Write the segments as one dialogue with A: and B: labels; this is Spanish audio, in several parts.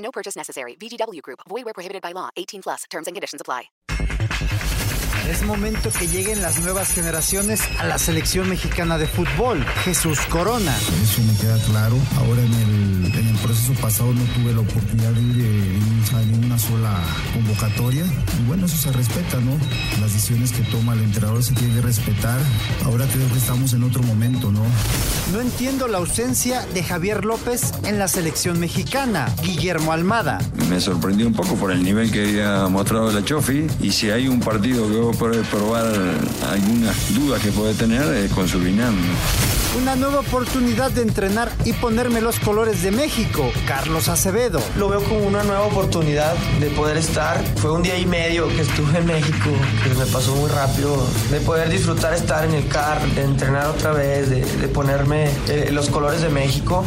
A: No purchase necessary. VGW Group. Void where prohibited by law. 18 plus. Terms and conditions apply.
B: Es momento que lleguen las nuevas generaciones a la selección mexicana de fútbol. Jesús Corona.
C: Eso me queda claro. Ahora en el, en el proceso pasado no tuve la oportunidad de ir de, en una sola convocatoria. Y bueno, eso se respeta, ¿no? Las decisiones que toma el entrenador se tiene que respetar. Ahora creo que estamos en otro momento, ¿no?
B: No entiendo la ausencia de Javier López en la selección mexicana. Guillermo Almada.
D: Me sorprendió un poco por el nivel que había mostrado la Chofi. Y si hay un partido que puede probar algunas dudas que puede tener eh, con Surinam.
B: Una nueva oportunidad de entrenar y ponerme los colores de México. Carlos Acevedo.
E: Lo veo como una nueva oportunidad de poder estar. Fue un día y medio que estuve en México, que me pasó muy rápido. De poder disfrutar estar en el CAR, de entrenar otra vez, de, de ponerme eh, los colores de México.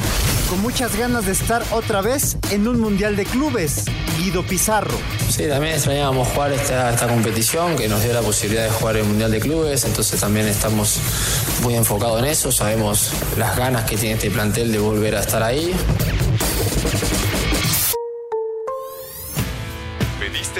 B: Con muchas ganas de estar otra vez en un Mundial de Clubes. Guido Pizarro.
F: Sí, también extrañábamos jugar esta, esta competición que nos dio la posibilidad de jugar el Mundial de Clubes, entonces también estamos muy enfocados en eso, sabemos las ganas que tiene este plantel de volver a estar ahí.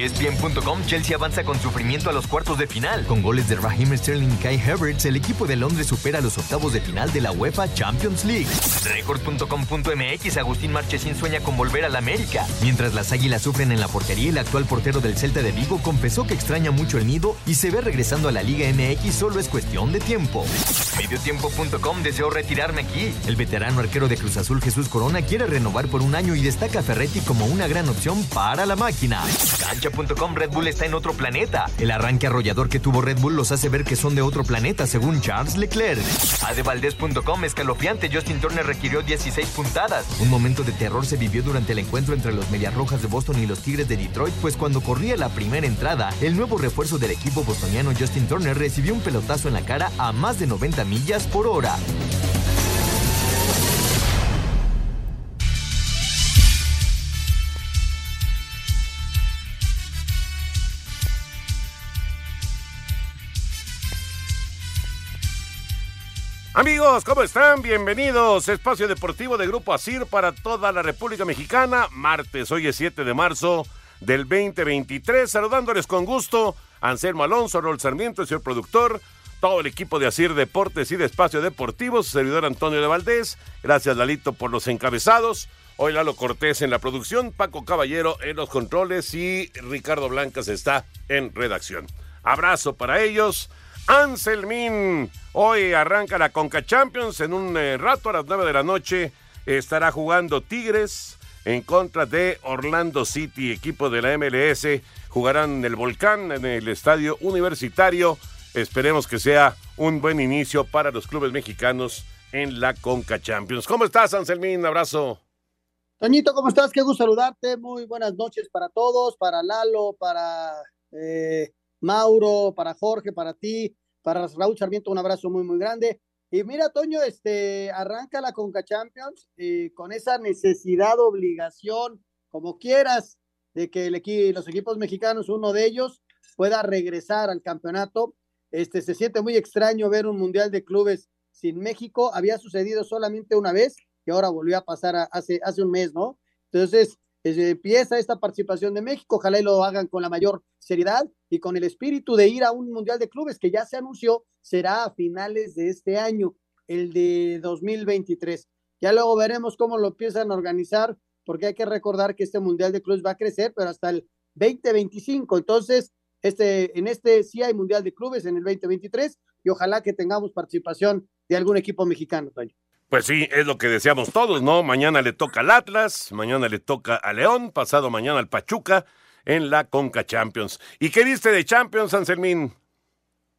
G: ESPN.com, Chelsea avanza con sufrimiento a los cuartos de final. Con goles de Raheem Sterling y Kai Havertz, el equipo de Londres supera los octavos de final de la UEFA Champions League. Record.com.mx, Agustín Marchesín sueña con volver a la América. Mientras las águilas sufren en la portería, el actual portero del Celta de Vigo confesó que extraña mucho el nido y se ve regresando a la Liga MX solo es cuestión de tiempo. Mediotiempo.com deseo retirarme aquí. El veterano arquero de Cruz Azul Jesús Corona quiere renovar por un año y destaca a Ferretti como una gran opción para la máquina. Red Bull está en otro planeta. El arranque arrollador que tuvo Red Bull los hace ver que son de otro planeta, según Charles Leclerc. Adevaldez.com escalofriante Justin Turner requirió 16 puntadas. Un momento de terror se vivió durante el encuentro entre los Medias Rojas de Boston y los Tigres de Detroit, pues cuando corría la primera entrada, el nuevo refuerzo del equipo bostoniano Justin Turner recibió un pelotazo en la cara a más de 90 millas por hora.
H: Amigos, ¿cómo están? Bienvenidos. Espacio Deportivo de Grupo ASIR para toda la República Mexicana. Martes, hoy es 7 de marzo del 2023. Saludándoles con gusto. Anselmo Alonso, Rol Sarmiento, el señor productor, todo el equipo de ASIR Deportes y de Espacio Deportivo, su servidor Antonio de Valdés. Gracias, Lalito, por los encabezados. Hoy Lalo Cortés en la producción, Paco Caballero en los controles y Ricardo Blancas está en redacción. Abrazo para ellos. Anselmín, hoy arranca la Conca Champions en un eh, rato a las 9 de la noche. Estará jugando Tigres en contra de Orlando City, equipo de la MLS. Jugarán en el Volcán, en el estadio universitario. Esperemos que sea un buen inicio para los clubes mexicanos en la Conca Champions. ¿Cómo estás, Anselmín? Abrazo.
I: Toñito, ¿cómo estás? Qué gusto saludarte. Muy buenas noches para todos, para Lalo, para eh, Mauro, para Jorge, para ti, para Raúl Sarmiento, un abrazo muy, muy grande. Y mira, Toño, este, arranca la Conca Champions eh, con esa necesidad, obligación, como quieras, de que el equi los equipos mexicanos, uno de ellos, pueda regresar al campeonato. Este, se siente muy extraño ver un Mundial de Clubes sin México. Había sucedido solamente una vez y ahora volvió a pasar a, hace, hace un mes, ¿no? Entonces, empieza esta participación de México, ojalá y lo hagan con la mayor seriedad y con el espíritu de ir a un Mundial de Clubes que ya se anunció, será a finales de este año, el de 2023. Ya luego veremos cómo lo empiezan a organizar, porque hay que recordar que este Mundial de Clubes va a crecer, pero hasta el 2025. Entonces, este, en este sí hay Mundial de Clubes en el 2023 y ojalá que tengamos participación de algún equipo mexicano, Toño.
H: Pues sí, es lo que deseamos todos, ¿no? Mañana le toca al Atlas, mañana le toca a León, pasado mañana al Pachuca en la Conca Champions. ¿Y qué viste de Champions, Anselmín?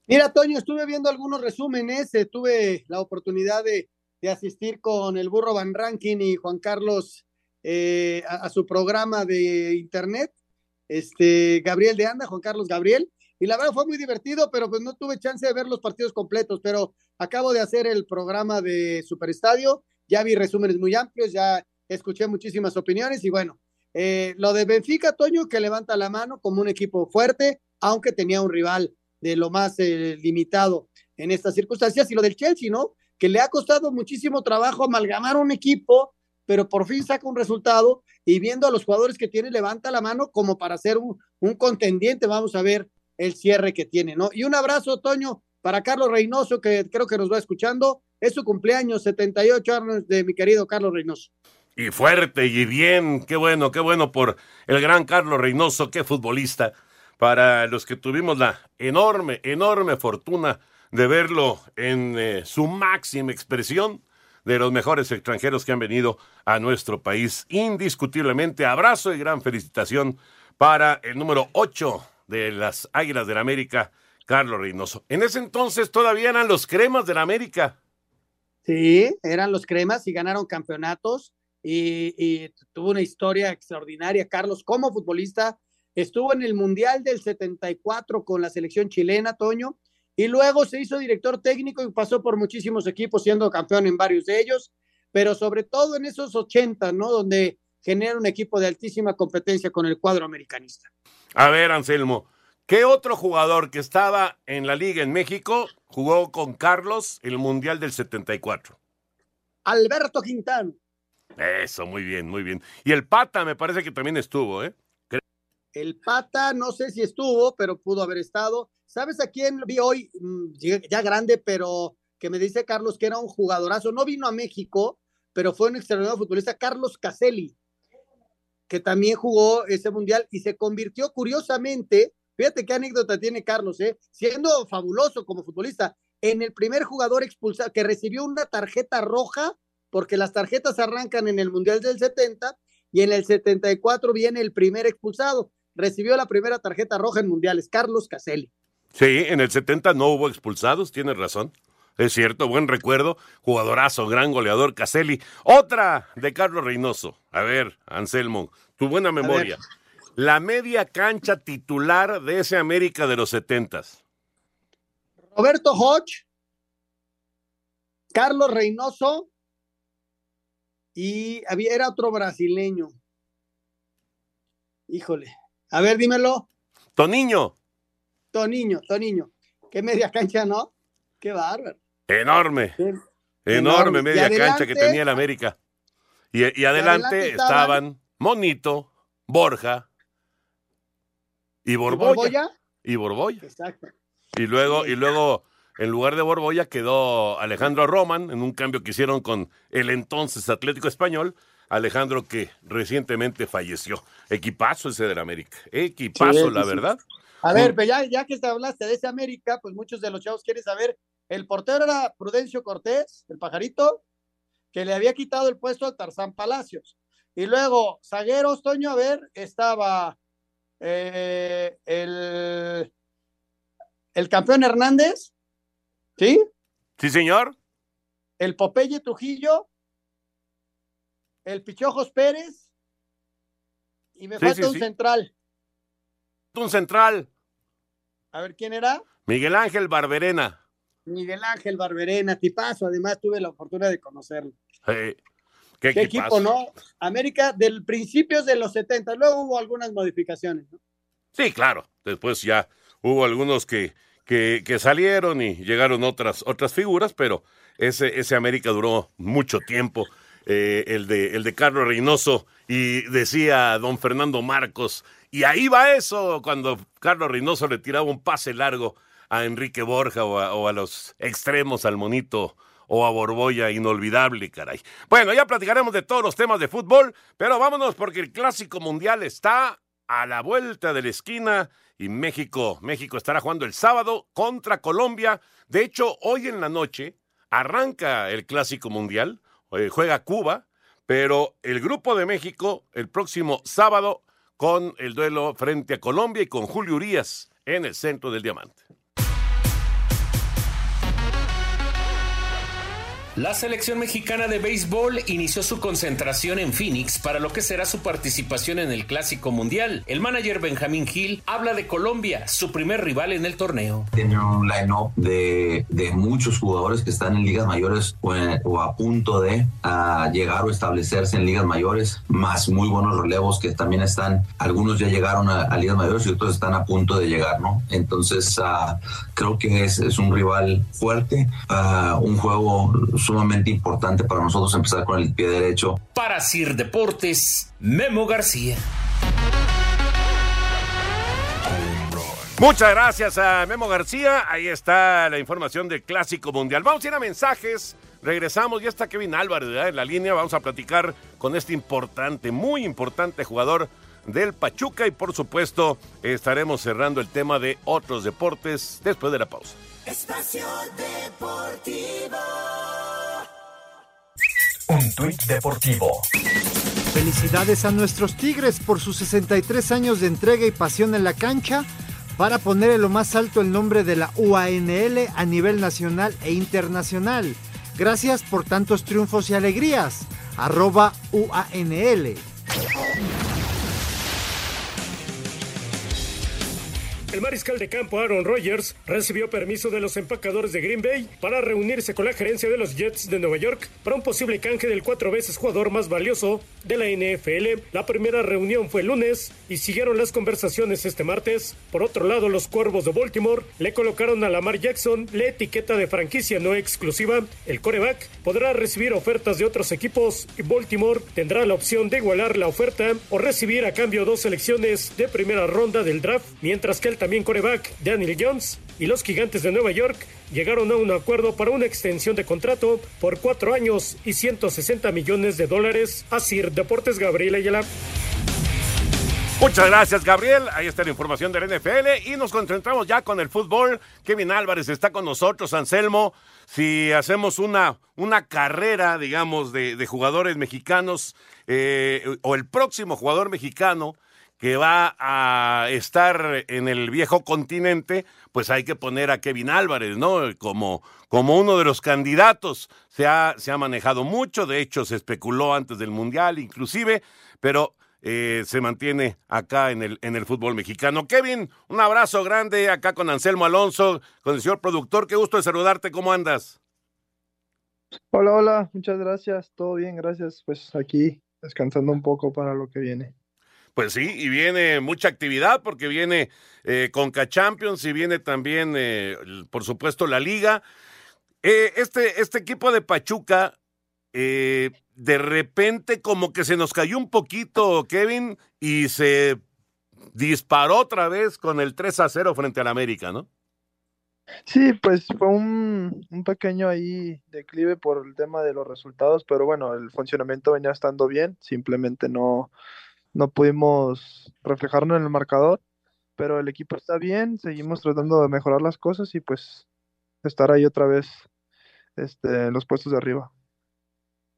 I: Mira, Toño, estuve viendo algunos resúmenes, eh, tuve la oportunidad de, asistir con el Burro Van Ranking y Juan Carlos eh, a, a, su programa de internet, este Gabriel de Anda, Juan Carlos Gabriel, y la verdad fue muy divertido, pero pues no tuve chance de ver los partidos completos, pero acabo de hacer el programa de Superestadio, ya vi resúmenes muy amplios, ya escuché muchísimas opiniones y bueno, eh, lo de Benfica, Toño, que levanta la mano como un equipo fuerte, aunque tenía un rival de lo más eh, limitado en estas circunstancias, y lo del Chelsea, ¿no? Que le ha costado muchísimo trabajo amalgamar un equipo, pero por fin saca un resultado y viendo a los jugadores que tiene, levanta la mano como para ser un, un contendiente. Vamos a ver el cierre que tiene, ¿no? Y un abrazo, Toño, para Carlos Reynoso, que creo que nos va escuchando. Es su cumpleaños, 78 años de mi querido Carlos Reynoso.
H: Y fuerte y bien, qué bueno, qué bueno por el gran Carlos Reynoso, qué futbolista. Para los que tuvimos la enorme, enorme fortuna de verlo en eh, su máxima expresión, de los mejores extranjeros que han venido a nuestro país. Indiscutiblemente, abrazo y gran felicitación para el número 8 de las Águilas del la América, Carlos Reynoso. En ese entonces todavía eran los cremas del la América.
I: Sí, eran los cremas y ganaron campeonatos y, y, tuvo una historia extraordinaria. Carlos, como futbolista, estuvo en el Mundial del 74 con la selección chilena, Toño, y luego se hizo director técnico y pasó por muchísimos equipos, siendo campeón en varios de ellos, pero sobre todo en esos 80, ¿no? Donde genera un equipo de altísima competencia con el cuadro americanista.
H: A ver, Anselmo, ¿qué otro jugador que estaba en la liga en México jugó con Carlos el Mundial del 74?
I: Alberto Quintana.
H: Eso, muy bien, muy bien. Y el Pata me parece que también estuvo, ¿eh?
I: El Pata, no sé si estuvo, pero pudo haber estado. ¿Sabes a quién vi hoy? Mm, ya grande, pero que me dice Carlos que era un jugadorazo. No vino a México, pero fue un extraordinario futbolista, Carlos Caselli que también jugó ese mundial y se convirtió curiosamente, fíjate qué anécdota tiene Carlos, ¿eh? siendo fabuloso como futbolista, en el primer jugador expulsado que recibió una tarjeta roja, porque las tarjetas arrancan en el mundial del 70 y en el 74 viene el primer expulsado. Recibió la primera tarjeta roja en mundiales, Carlos Caselli.
H: Sí, en el 70 no hubo expulsados, tienes razón. Es cierto, buen recuerdo. Jugadorazo, gran goleador, Caselli. Otra de Carlos Reynoso. A ver, Anselmo, tu buena memoria. La media cancha titular de ese América de los setentas.
I: Roberto Hodge, Carlos Reynoso y había, era otro brasileño. Híjole. A ver, dímelo.
H: Toniño.
I: Toniño, Toniño. Qué media cancha, ¿no? Qué bárbaro.
H: Enorme. Enorme, media cancha que tenía el América. Y, adelante, estaban Monito, Borja y Borboya. ¿Y Borboya?
I: Exacto.
H: Y luego, y luego, en lugar de Borboya quedó Alejandro Roman en un cambio que hicieron con el entonces Atlético Español. Alejandro que recientemente falleció. Equipazo ese del América. Equipazo, la verdad.
I: A ver, ya, ya que te hablaste de ese América, pues muchos de los chavos quieren saber el portero era Prudencio Cortés, el pajarito, que le había quitado el puesto al Tarzán Palacios. Y luego, zagueros, Toño, a ver, estaba eh, el, el campeón Hernández, ¿sí?
H: Sí, señor.
I: El Popeye Trujillo, el Pichojos Pérez, y me falta un central.
H: Un central.
I: A ver, ¿quién era?
H: Miguel Ángel Barberena.
I: Miguel Ángel Barberena, tipazo, además tuve la oportunidad de conocerlo.
H: ¿Qué,
I: equipo, no? América del principios de los 70, luego hubo algunas modificaciones, ¿no?
H: Sí, claro, después ya hubo algunos que, que, que, salieron y llegaron otras, otras figuras, pero ese, ese América duró mucho tiempo. eh, el, de, el de Carlos Reynoso, y decía don Fernando Marcos, y ahí va eso, cuando Carlos Reynoso le tiraba un pase largo a Enrique Borja o a, o a los extremos, al monito o a Borboya, inolvidable, caray. Bueno, ya platicaremos de todos los temas de fútbol, pero vámonos porque el Clásico Mundial está a la vuelta de la esquina y México, México estará jugando el sábado contra Colombia. De hecho, hoy en la noche arranca el Clásico Mundial, eh, juega Cuba, pero el grupo de México el próximo sábado con el duelo frente a Colombia y con Julio Urias en el centro del diamante.
J: La selección mexicana de béisbol inició su concentración en Phoenix para lo que será su participación en el Clásico Mundial. El manager Benjamín Gil habla de Colombia, su primer rival en el torneo.
K: Tiene un line-up de, de, muchos jugadores que están en ligas mayores o, a punto de a llegar o establecerse en ligas mayores, más muy buenos relevos que también están, algunos ya llegaron a, a ligas mayores y otros están a punto de llegar, ¿no? Entonces uh, creo que es, es, un rival fuerte, uh, un juego sumamente importante para nosotros empezar con el pie derecho.
J: Para Sir Deportes, Memo García.
H: Muchas gracias a Memo García. Ahí está la información del Clásico Mundial. Vamos a ir a mensajes. Regresamos. Ya está Kevin Álvarez ¿verdad? en la línea. Vamos a platicar con este importante, muy importante jugador del Pachuca. Y por supuesto, estaremos cerrando el tema de otros deportes después de la pausa.
L: Espacio Deportivo.
M: Un tuit deportivo.
B: Felicidades a nuestros Tigres por sus 63 años de entrega y pasión en la cancha para poner en lo más alto el nombre de la UANL a nivel nacional e internacional. Gracias por tantos triunfos y alegrías. Arroba UANL.
N: El mariscal de campo Aaron Rodgers recibió permiso de los empacadores de Green Bay para reunirse con la gerencia de los Jets de Nueva York para un posible canje del cuatro veces jugador más valioso de la NFL. La primera reunión fue el lunes y siguieron las conversaciones este martes. Por otro lado, los Cuervos de Baltimore le colocaron a Lamar Jackson la etiqueta de franquicia no exclusiva. El coreback podrá recibir ofertas de otros equipos y Baltimore tendrá la opción de igualar la oferta o recibir a cambio dos selecciones de primera ronda del draft, mientras que el también coreback Daniel Jones y los gigantes de Nueva York llegaron a un acuerdo para una extensión de contrato por cuatro años y 160 millones de dólares. Así, Deportes Gabriel Ayala.
H: Muchas gracias, Gabriel. Ahí está la información del NFL y nos concentramos ya con el fútbol. Kevin Álvarez está con nosotros, Anselmo. Si hacemos una, una carrera, digamos, de, de jugadores mexicanos eh, o el próximo jugador mexicano que va a estar en el viejo continente, pues hay que poner a Kevin Álvarez, ¿no? Como, como uno de los candidatos. Se ha, se ha manejado mucho, de hecho se especuló antes del Mundial inclusive, pero eh, se mantiene acá en el, en el fútbol mexicano. Kevin, un abrazo grande acá con Anselmo Alonso, con el señor productor. Qué gusto de saludarte, ¿cómo andas?
O: Hola, hola, muchas gracias, todo bien, gracias. Pues aquí descansando un poco para lo que viene.
H: Pues sí, y viene mucha actividad porque viene eh, Conca Champions y viene también, eh, por supuesto, la Liga. Eh, este, este equipo de Pachuca, eh, de repente como que se nos cayó un poquito, Kevin, y se disparó otra vez con el 3 a 0 frente al América, ¿no?
O: Sí, pues fue un, un, pequeño ahí declive por el tema de los resultados, pero bueno, el funcionamiento venía estando bien, simplemente no, no pudimos reflejarlo en el marcador, pero el equipo está bien, seguimos tratando de mejorar las cosas y pues estar ahí otra vez este, en los puestos de arriba.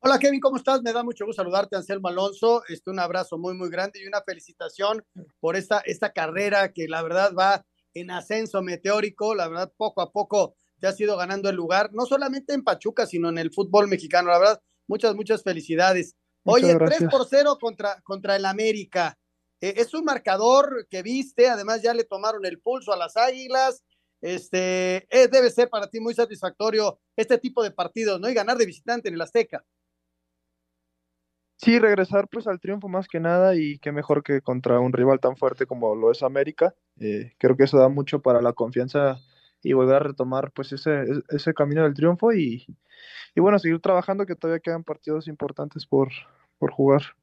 I: Hola Kevin, ¿cómo estás? Me da mucho gusto saludarte, Anselmo Alonso. Este, un abrazo muy, muy grande y una felicitación por esta, esta carrera que la verdad va en ascenso meteórico. La verdad, poco a poco te has ido ganando el lugar, no solamente en Pachuca, sino en el fútbol mexicano. La verdad, muchas, muchas felicidades. Oye, 3 por 0 contra, contra el América. Eh, es un marcador que viste, además ya le tomaron el pulso a las Águilas. Este, eh, debe ser para ti muy satisfactorio este tipo de partidos, ¿no? Y ganar de visitante en el Azteca.
O: Sí, regresar pues al triunfo más que nada y qué mejor que contra un rival tan fuerte como lo es América. Eh, creo que eso da mucho para la confianza y volver a retomar pues ese, ese camino del triunfo y, y bueno, seguir trabajando que todavía quedan partidos importantes por, por jugar.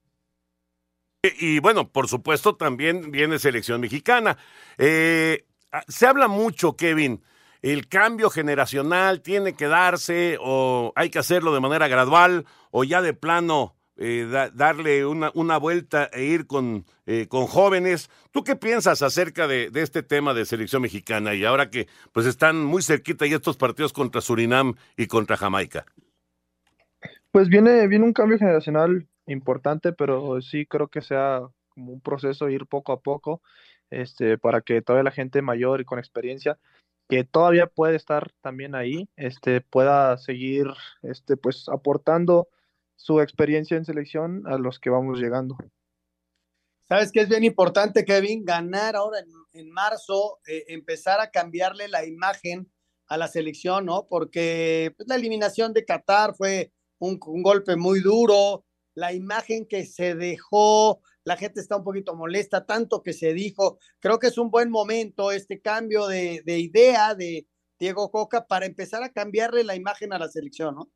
H: Y, bueno, por supuesto también viene selección mexicana. Eh, se habla mucho, Kevin, el cambio generacional tiene que darse o hay que hacerlo de manera gradual o ya de plano eh, darle una, una, vuelta e ir con, eh, con jóvenes. ¿Tú qué piensas acerca de, de, este tema de selección mexicana y ahora que pues están muy cerquita y estos partidos contra Surinam y contra Jamaica?
O: Pues viene, viene un cambio generacional importante, pero sí creo que sea como un proceso ir poco a poco, este, para que toda la gente mayor y con experiencia que todavía puede estar también ahí, este, pueda seguir, este, pues aportando su experiencia en selección a los que vamos llegando.
I: Sabes que es bien importante, Kevin, ganar ahora en, marzo, eh, empezar a cambiarle la imagen a la selección, ¿no? Porque pues, la eliminación de Qatar fue un, golpe muy duro, la imagen que se dejó, la gente está un poquito molesta, tanto que se dijo, creo que es un buen momento este cambio de, de idea de Diego Coca para empezar a cambiarle la imagen a la selección, ¿no?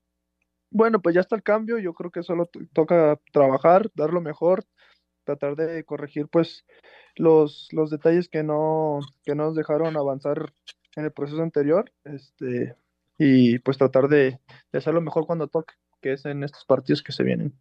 O: Bueno, pues ya está el cambio, yo creo que solo toca trabajar, dar lo mejor, tratar de corregir pues los, los detalles que no, que nos dejaron avanzar en el proceso anterior, este, y pues tratar de, de hacer lo mejor cuando toque, que es en estos partidos que se vienen.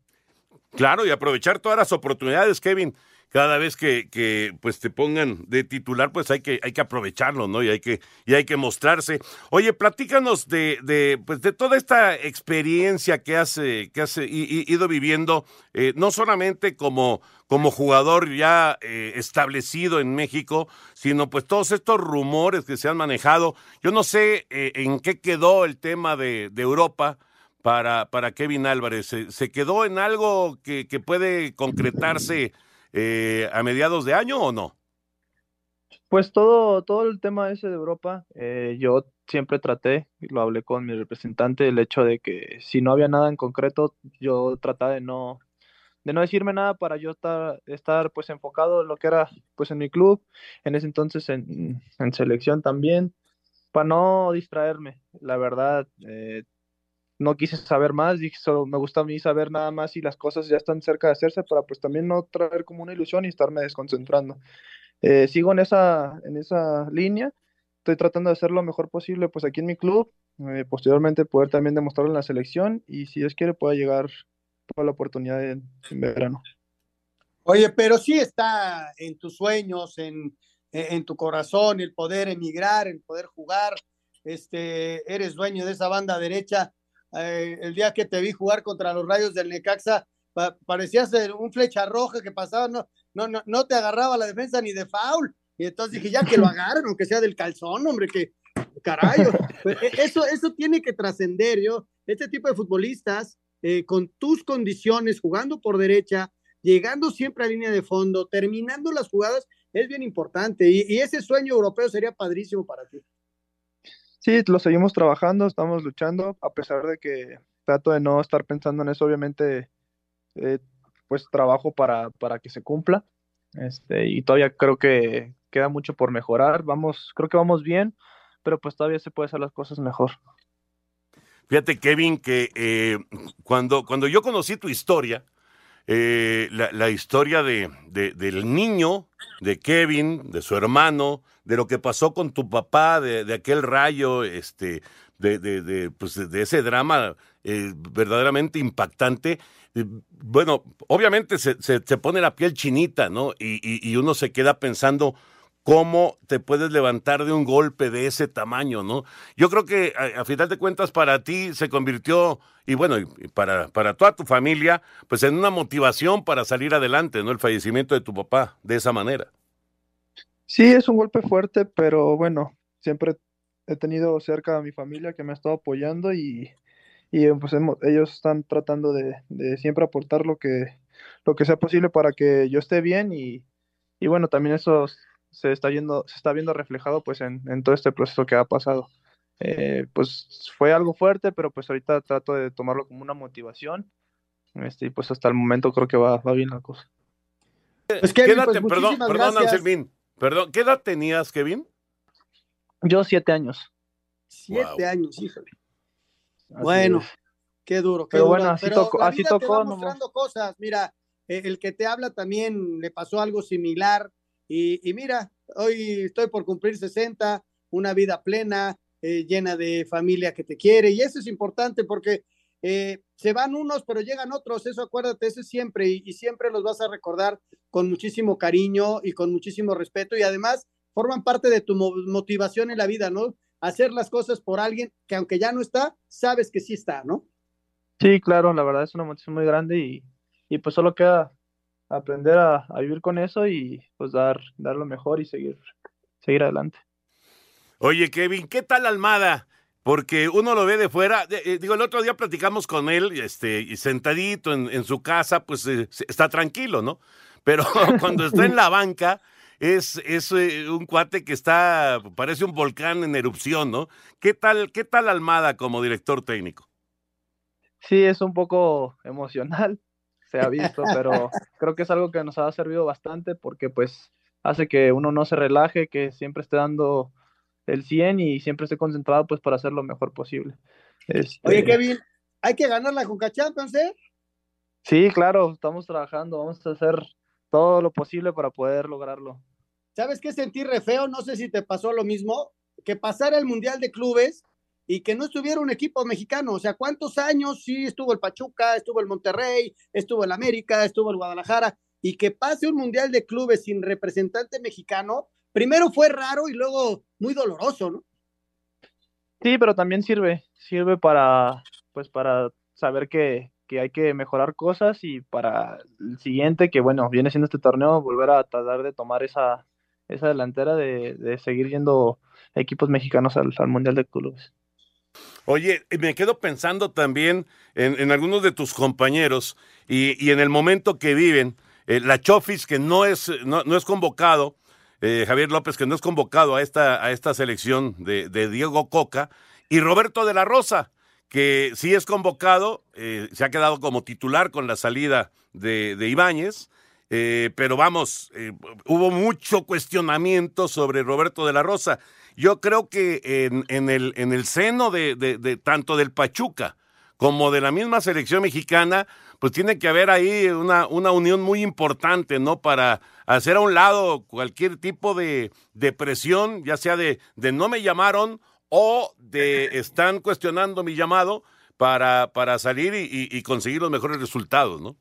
H: Claro, y aprovechar todas las oportunidades, Kevin cada vez que, que, pues te pongan de titular, pues hay que, hay que aprovecharlo, ¿no? Y hay que, y hay que mostrarse. Oye, platícanos de, de, pues de toda esta experiencia que has, eh, que has ido viviendo, eh, no solamente como, como jugador ya eh, establecido en México, sino pues todos estos rumores que se han manejado. Yo no sé en qué quedó el tema de, de Europa para, para Kevin Álvarez. ¿Se, ¿Se, quedó en algo que, que puede concretarse? Eh, a mediados de año o no?
O: Pues todo, todo el tema ese de Europa, eh, yo siempre traté, lo hablé con mi representante, el hecho de que si no había nada en concreto, yo trataba de no, de no decirme nada para yo estar, estar pues enfocado en lo que era pues en mi club, en ese entonces en, en selección también, para no distraerme, la verdad, eh, no quise saber más, dije, solo me gusta a mí saber nada más si las cosas ya están cerca de hacerse para pues también no traer como una ilusión y estarme desconcentrando. Eh, sigo en esa, en esa línea, estoy tratando de hacer lo mejor posible pues aquí en mi club, eh, posteriormente poder también demostrarlo en la selección y si Dios quiere pueda llegar toda la oportunidad en, en verano.
I: Oye, pero sí está en tus sueños, en, en tu corazón, el poder emigrar, el poder jugar, este, eres dueño de esa banda derecha eh, el día que te vi jugar contra los Rayos del Necaxa, pa parecías un flecha roja que pasaba, no, no, no, no te agarraba la defensa ni de foul. Y entonces dije, ya que lo agarren, aunque sea del calzón, hombre, que caray. Pues, e, eso, eso tiene que trascender, yo. Este tipo de futbolistas, eh, con tus condiciones, jugando por derecha, llegando siempre a línea de fondo, terminando las jugadas, es bien importante. Y, y ese sueño europeo sería padrísimo para ti.
O: Sí, lo seguimos trabajando, estamos luchando, a pesar de que trato de no estar pensando en eso, obviamente, eh, pues trabajo para, para que se cumpla. Este, y todavía creo que queda mucho por mejorar. Vamos, creo que vamos bien, pero pues todavía se puede hacer las cosas mejor.
H: Fíjate, Kevin, que eh, cuando, cuando yo conocí tu historia, eh, la, historia de, de, del niño, de Kevin, de su hermano, de lo que pasó con tu papá, de, de aquel rayo, este, de, de, pues de ese drama eh, verdaderamente impactante. Bueno, obviamente se, se, se, pone la piel chinita, ¿no? Y, y, y uno se queda pensando, cómo te puedes levantar de un golpe de ese tamaño, ¿no? Yo creo que a, final de cuentas para ti se convirtió, y bueno, para, para toda tu familia, pues en una motivación para salir adelante, ¿no? El fallecimiento de tu papá, de esa manera.
O: Sí, es un golpe fuerte, pero bueno, siempre he tenido cerca a mi familia que me ha estado apoyando y, y pues ellos están tratando de, de, siempre aportar lo que, lo que sea posible para que yo esté bien y, y bueno, también eso se está yendo, se está viendo reflejado pues en, en todo este proceso que ha pasado. Eh, pues fue algo fuerte, pero pues ahorita trato de tomarlo como una motivación. Este, y pues hasta el momento creo que va, va bien la cosa.
H: Pues Kevin, Quédate, pues, perdón, perdón, Anselmín, perdón, ¿qué edad tenías, Kevin?
O: Yo siete años.
I: Siete años, híjole. bueno, qué duro, qué
O: pero
I: duro.
O: Bueno, así
I: pero
O: tocó,
I: la
O: así
I: vida
O: tocó,
I: te va
O: nomás.
I: mostrando cosas. Mira, eh, el que te habla también le pasó algo similar. Y, y mira, hoy estoy por cumplir 60, una vida plena, eh, llena de familia que te quiere. Y eso es importante porque eh, se van unos, pero llegan otros. Eso acuérdate, eso es siempre. Y, y siempre los vas a recordar con muchísimo cariño y con muchísimo respeto. Y además forman parte de tu mo- motivación en la vida, ¿no? Hacer las cosas por alguien que aunque ya no está, sabes que sí está, ¿no?
O: Sí, claro, la verdad es una motivación muy grande y, y pues solo queda aprender a, a vivir con eso y pues dar, dar lo mejor y seguir, seguir adelante.
H: Oye, Kevin, ¿qué tal Almada? Porque uno lo ve de fuera. eh, digo, el otro día platicamos con él, este, sentadito en, en su casa, pues eh, está tranquilo, ¿no? Pero cuando está en la banca, es, es eh, un cuate que está, parece un volcán en erupción, ¿no? ¿Qué tal, qué tal Almada como director técnico?
O: Sí, es un poco emocional, se ha visto, pero creo que es algo que nos ha servido bastante porque pues hace que uno no se relaje, que siempre esté dando el 100 y siempre esté concentrado pues para hacer lo mejor posible. Este,
I: Oye, Kevin, hay que ganar la Conca Champions, ¿eh?
O: Sí, claro, estamos trabajando, vamos a hacer todo lo posible para poder lograrlo.
I: ¿Sabes qué sentí re feo? No sé si te pasó lo mismo, que pasara el Mundial de Clubes y que no estuviera un equipo mexicano. O sea, ¿cuántos años sí estuvo el Pachuca, estuvo el Monterrey, estuvo el América, estuvo el Guadalajara? Y que pase un Mundial de Clubes sin representante mexicano, primero fue raro y luego muy doloroso, ¿no?
O: Sí, pero también sirve, sirve para, pues para saber que, que hay que mejorar cosas y para el siguiente, que bueno, viene siendo este torneo, volver a tratar de tomar esa, esa delantera de, de seguir yendo equipos mexicanos al, al Mundial de Clubes.
H: Oye, me quedo pensando también en, algunos de tus compañeros y, en el momento que viven. Eh, la Chofis, que no es, no, no es convocado, eh, Javier López, que no es convocado a esta, a esta selección de, de Diego Coca, y Roberto de la Rosa, que sí es convocado, eh, se ha quedado como titular con la salida de, de Ibáñez, eh, pero vamos, eh, hubo mucho cuestionamiento sobre Roberto de la Rosa. Yo creo que en, en el, en el seno de, de- de tanto del Pachuca como de la misma selección mexicana, pues tiene que haber ahí una, una unión muy importante, ¿no? Para hacer a un lado cualquier tipo de, de presión, ya sea de, de no me llamaron o de están cuestionando mi llamado para, para salir y, y- y conseguir los mejores resultados, ¿no?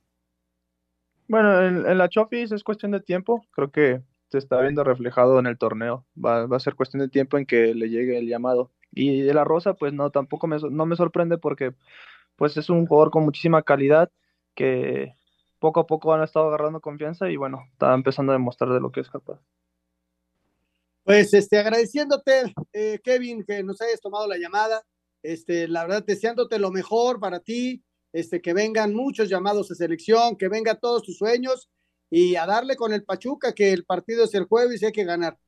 O: Bueno, en, la Chofis es cuestión de tiempo, creo que se está viendo reflejado en el torneo, va, va a ser cuestión de tiempo en que le llegue el llamado. Y de la Rosa, pues no, tampoco me, no me sorprende porque pues es un jugador con muchísima calidad que poco a poco han estado agarrando confianza y bueno, está empezando a demostrar de lo que es capaz.
I: Pues este, agradeciéndote, eh, Kevin, que nos hayas tomado la llamada. Este, la verdad, deseándote lo mejor para ti, este, que vengan muchos llamados a selección, que vengan todos tus sueños y a darle con el Pachuca, que el partido es el jueves y hay que ganar.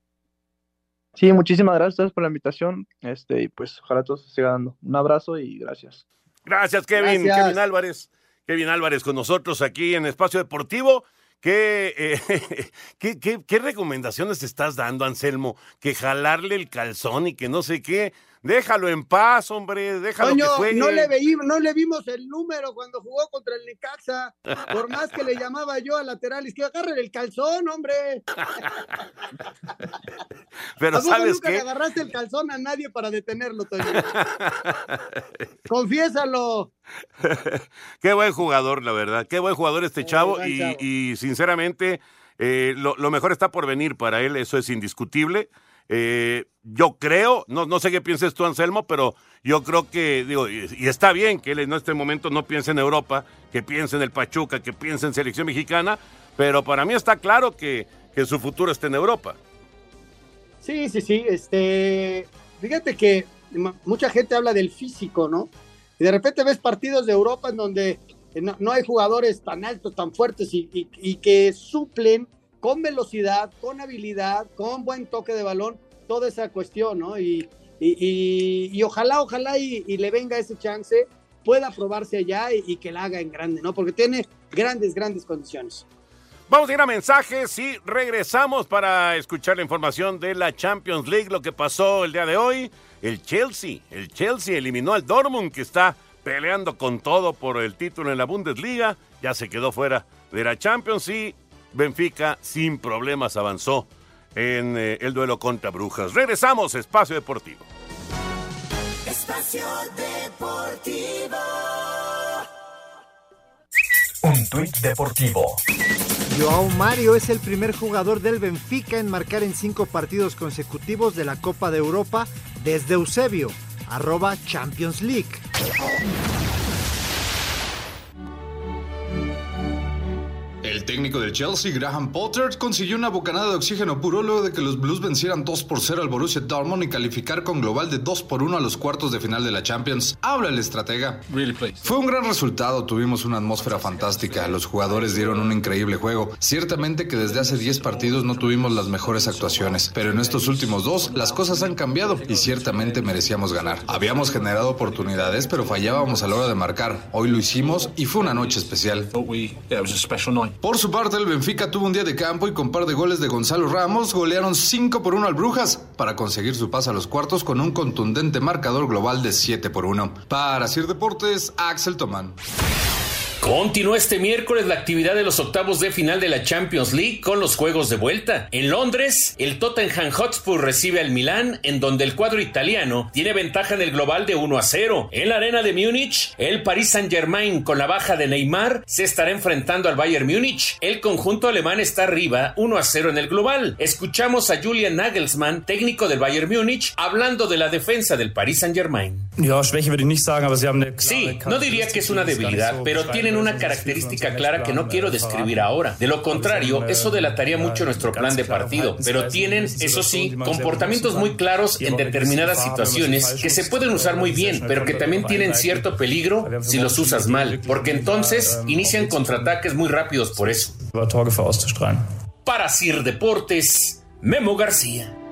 O: Sí, muchísimas gracias a ustedes por la invitación, este, y pues ojalá todo se siga dando. Un abrazo y gracias.
H: Gracias, Kevin.
O: Gracias.
H: Kevin Álvarez. Kevin Álvarez con nosotros aquí en Espacio Deportivo. ¿Qué, eh, ¿qué, qué, qué recomendaciones te estás dando, Anselmo? Que jalarle el calzón y que no sé qué. Déjalo en paz, hombre. Déjalo
I: Coño,
H: que juegue.
I: no le, veí, no le vimos el número cuando jugó contra el Necaxa. Por más que le llamaba yo al lateral izquierdo, agarre el calzón, hombre.
H: Pero
I: ¿A poco
H: ¿sabes
I: nunca
H: qué?
I: le agarraste el calzón a nadie para detenerlo, Toño? Confiésalo.
H: Qué buen jugador, la verdad. Qué buen jugador este chavo. Y,
I: chavo.
H: y sinceramente, eh, lo, lo mejor está por venir para él. Eso es indiscutible. Eh, yo creo, no, no sé qué pienses tú, Anselmo, pero yo creo que, digo, y, está bien que él en este momento no piense en Europa, que piense en el Pachuca, que piense en selección mexicana, pero para mí está claro que, que su futuro está en Europa.
I: Sí, sí, sí. Este, fíjate que mucha gente habla del físico, ¿no? Y de repente ves partidos de Europa en donde eh, no, no hay jugadores tan altos, tan fuertes y que suplen con velocidad, con habilidad, con buen toque de balón, toda esa cuestión, ¿no? Y, y- y- ojalá, ojalá y, le venga ese chance, pueda probarse allá y que la haga en grande, ¿no? Porque tiene grandes, grandes condiciones.
H: Vamos a ir a mensajes y regresamos para escuchar la información de la Champions League, lo que pasó el día de hoy el Chelsea. El Chelsea eliminó al Dortmund que está peleando con todo por el título en la Bundesliga. Ya se quedó fuera de la Champions y Benfica sin problemas avanzó en eh, el duelo contra Brujas. Regresamos, Espacio Deportivo.
L: Espacio Deportivo.
M: Un tuit deportivo.
B: Joao Mario es el primer jugador del Benfica en marcar en cinco partidos consecutivos de la Copa de Europa desde Eusebio, arroba Champions League.
P: El técnico del Chelsea, Graham Potter, consiguió una bocanada de oxígeno puro luego de que los Blues vencieran 2 por 0 al Borussia Dortmund y calificar con global de 2 por 1 a los cuartos de final de la Champions. Habla el estratega. Fue un gran resultado, tuvimos una atmósfera fantástica, los jugadores dieron un increíble juego. Ciertamente que desde hace 10 partidos no tuvimos las mejores actuaciones, pero en estos últimos dos las cosas han cambiado y ciertamente merecíamos ganar. Habíamos generado oportunidades, pero fallábamos a la hora de marcar. Hoy lo hicimos y fue una noche especial. Por su parte, el Benfica tuvo un día de campo y con par de goles de Gonzalo Ramos golearon 5 por 1 al Brujas para conseguir su paso a los cuartos con un contundente marcador global de 7 por 1. Para Sir Deportes, Axel Tomán.
J: Continúa este miércoles la actividad de los octavos de final de la Champions League con los juegos de vuelta. En Londres, el Tottenham Hotspur recibe al Milán, en donde el cuadro italiano tiene ventaja en el global de 1 a 0. En la arena de Múnich, el Paris Saint-Germain con la baja de Neymar se estará enfrentando al Bayern Múnich. El conjunto alemán está arriba 1 a 0 en el global. Escuchamos a Julian Nagelsmann, técnico del Bayern Múnich, hablando de la defensa del Paris Saint-Germain. Sí, no diría que es una debilidad, pero tienen una característica clara que no quiero describir ahora. De lo contrario, eso delataría mucho nuestro plan de partido, pero tienen, eso sí, comportamientos muy claros en determinadas situaciones que se pueden usar muy bien, pero que también tienen cierto peligro si los usas mal, porque entonces inician contraataques muy rápidos por eso. Para Sir Deportes, Memo García.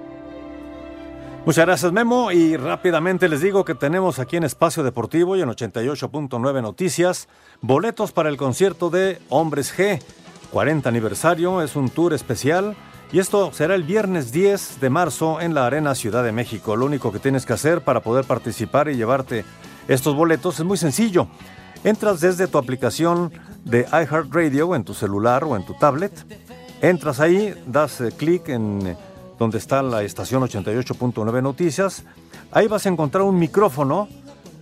Q: Muchas gracias Memo y rápidamente les digo que tenemos aquí en Espacio Deportivo y en 88.9 Noticias boletos para el concierto de Hombres G. 40 aniversario, es un tour especial y esto será el viernes 10 de marzo en la Arena Ciudad de México. Lo único que tienes que hacer para poder participar y llevarte estos boletos es muy sencillo. Entras desde tu aplicación de iHeartRadio en tu celular o en tu tablet. Entras ahí, das eh, clic en donde está la estación 88.9 Noticias. Ahí vas a encontrar un micrófono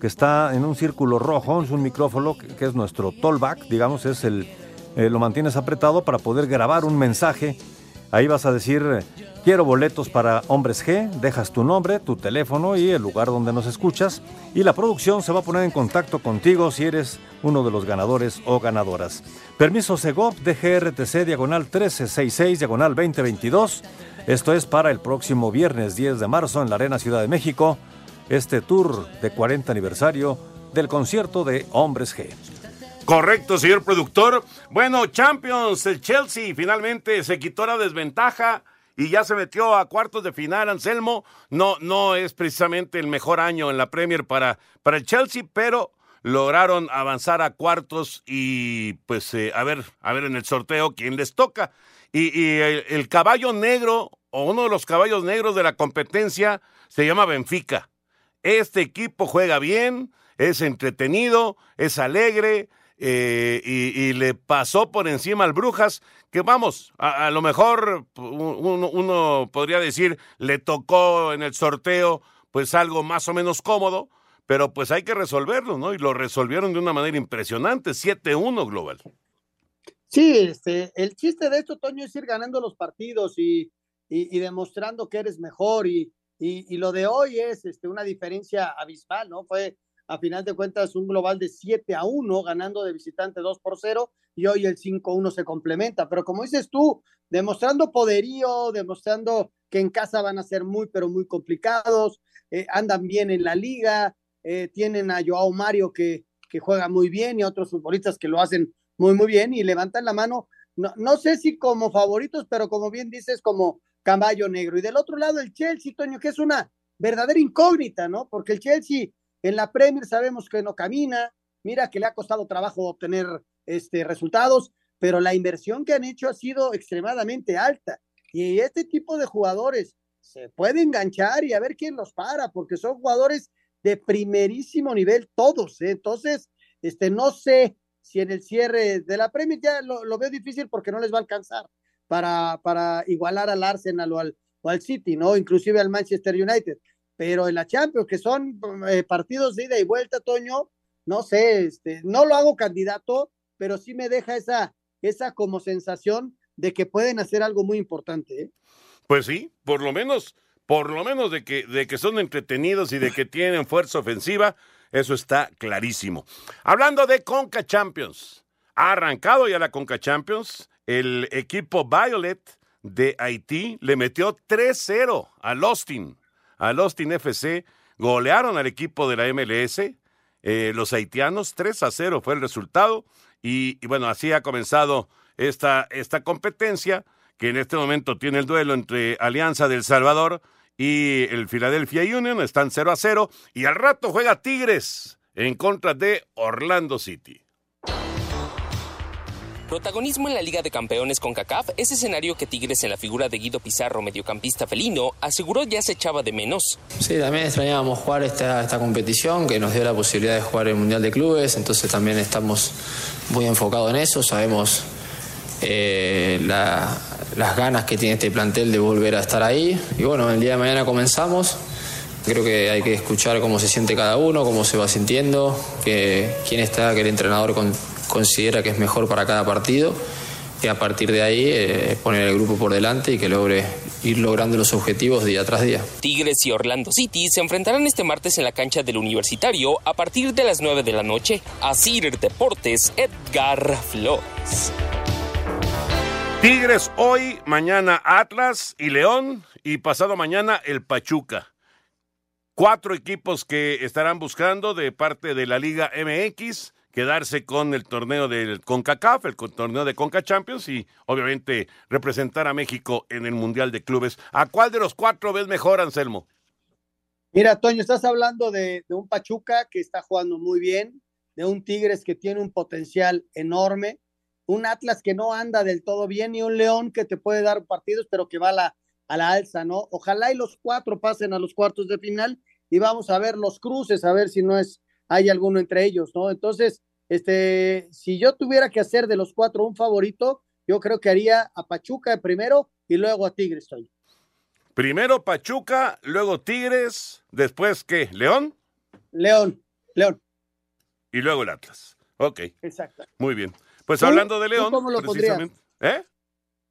Q: que está en un círculo rojo, es un micrófono que es nuestro tollback, digamos, es el, eh, lo mantienes apretado para poder grabar un mensaje. Ahí vas a decir, quiero boletos para Hombres G, dejas tu nombre, tu teléfono y el lugar donde nos escuchas y la producción se va a poner en contacto contigo si eres uno de los ganadores o ganadoras. Permiso Segov DGRTC diagonal 1366 diagonal 2022. Esto es para el próximo viernes 10 de marzo en la Arena Ciudad de México, este tour de 40 aniversario del concierto de Hombres G.
H: Correcto, señor productor. Bueno, Champions, el Chelsea finalmente se quitó la desventaja y ya se metió a cuartos de final, Anselmo. No, no es precisamente el mejor año en la Premier para, para el Chelsea, pero lograron avanzar a cuartos y pues eh, a ver, a ver en el sorteo quién les toca. Y, y el, caballo negro, o uno de los caballos negros de la competencia, se llama Benfica. Este equipo juega bien, es entretenido, es alegre, eh, y, le pasó por encima al Brujas, que vamos, a, a lo mejor uno, uno, podría decir, le tocó en el sorteo pues algo más o menos cómodo, pero pues hay que resolverlo, ¿no? Y lo resolvieron de una manera impresionante, 7-1 global.
I: Sí, este, el chiste de esto, Toño, es ir ganando los partidos y, y, y demostrando que eres mejor. Y, y, lo de hoy es este, una diferencia abismal, ¿no? Fue a final de cuentas un global de 7 a 1, ganando de visitante 2 por 0, y hoy el 5-1 se complementa. Pero como dices tú, demostrando poderío, demostrando que en casa van a ser muy, pero muy complicados, eh, andan bien en la liga, eh, tienen a Joao Mario que, que juega muy bien y a otros futbolistas que lo hacen muy, muy bien y levantan la mano, no, no sé si como favoritos, pero como bien dices, como caballo negro. Y del otro lado el Chelsea, Toño, que es una verdadera incógnita, ¿no? Porque el Chelsea en la Premier sabemos que no camina, mira que le ha costado trabajo obtener este, resultados, pero la inversión que han hecho ha sido extremadamente alta. Y este tipo de jugadores se puede enganchar y a ver quién los para, porque son jugadores de primerísimo nivel todos. ¿eh? Entonces, este, no sé si en el cierre de la Premier ya lo, lo, veo difícil porque no les va a alcanzar para, para igualar al Arsenal o al, o al City, ¿no? Inclusive al Manchester United. Pero en la Champions, que son eh, partidos de ida y vuelta, Toño, no sé, este, no lo hago candidato, pero sí me deja esa, esa como sensación de que pueden hacer algo muy importante. ¿eh?
H: Pues sí, por lo menos, por lo menos de que, de que son entretenidos y de que tienen fuerza ofensiva, eso está clarísimo. Hablando de Conca Champions, ha arrancado ya la Conca Champions, el equipo Violet de Haití le metió 3-0 al Austin, al Austin FC, golearon al equipo de la MLS, eh, los haitianos, 3 a 0 fue el resultado, y, y bueno, así ha comenzado esta, esta competencia, que en este momento tiene el duelo entre Alianza del Salvador y el Philadelphia Union, están 0 a 0, y al rato juega Tigres en contra de Orlando City.
R: Protagonismo en la Liga de Campeones con CACAF es escenario que Tigres en la figura de Guido Pizarro, mediocampista felino, aseguró ya se echaba de menos.
F: Sí, también extrañábamos jugar esta, esta competición que nos dio la posibilidad de jugar el Mundial de Clubes, entonces también estamos muy enfocados en eso, sabemos eh, la, las ganas que tiene este plantel de volver a estar ahí. Y bueno, el día de mañana comenzamos. Creo que hay que escuchar cómo se siente cada uno, cómo se va sintiendo, que, quién está, que el entrenador con, considera que es mejor para cada partido. Y a partir de ahí eh, poner el grupo por delante y que logre ir logrando los objetivos día tras día.
R: Tigres y Orlando City se enfrentarán este martes en la cancha del Universitario a partir de las 9 de la noche. Asir Deportes, Edgar Flores.
H: Tigres hoy, mañana Atlas y León y pasado mañana el Pachuca. Cuatro equipos que estarán buscando de parte de la Liga MX quedarse con el torneo del CONCACAF, el torneo de CONCA Champions y obviamente representar a México en el Mundial de Clubes. ¿A cuál de los cuatro ves mejor, Anselmo?
I: Mira, Toño, estás hablando de, de un Pachuca que está jugando muy bien, de un Tigres que tiene un potencial enorme, un Atlas que no anda del todo bien y un León que te puede dar partidos, pero que va a la, a la alza, ¿no? Ojalá y los cuatro pasen a los cuartos de final y vamos a ver los cruces, a ver si no es, hay alguno entre ellos, ¿no? Entonces, este, si yo tuviera que hacer de los cuatro un favorito, yo creo que haría a Pachuca primero y luego a Tigres.
H: Primero Pachuca, luego Tigres, después qué, León?
I: León, León.
H: Y luego el Atlas. Ok.
I: Exacto.
H: Muy bien. Pues hablando de León,
I: ¿tú cómo lo
H: precisamente. ¿Eh?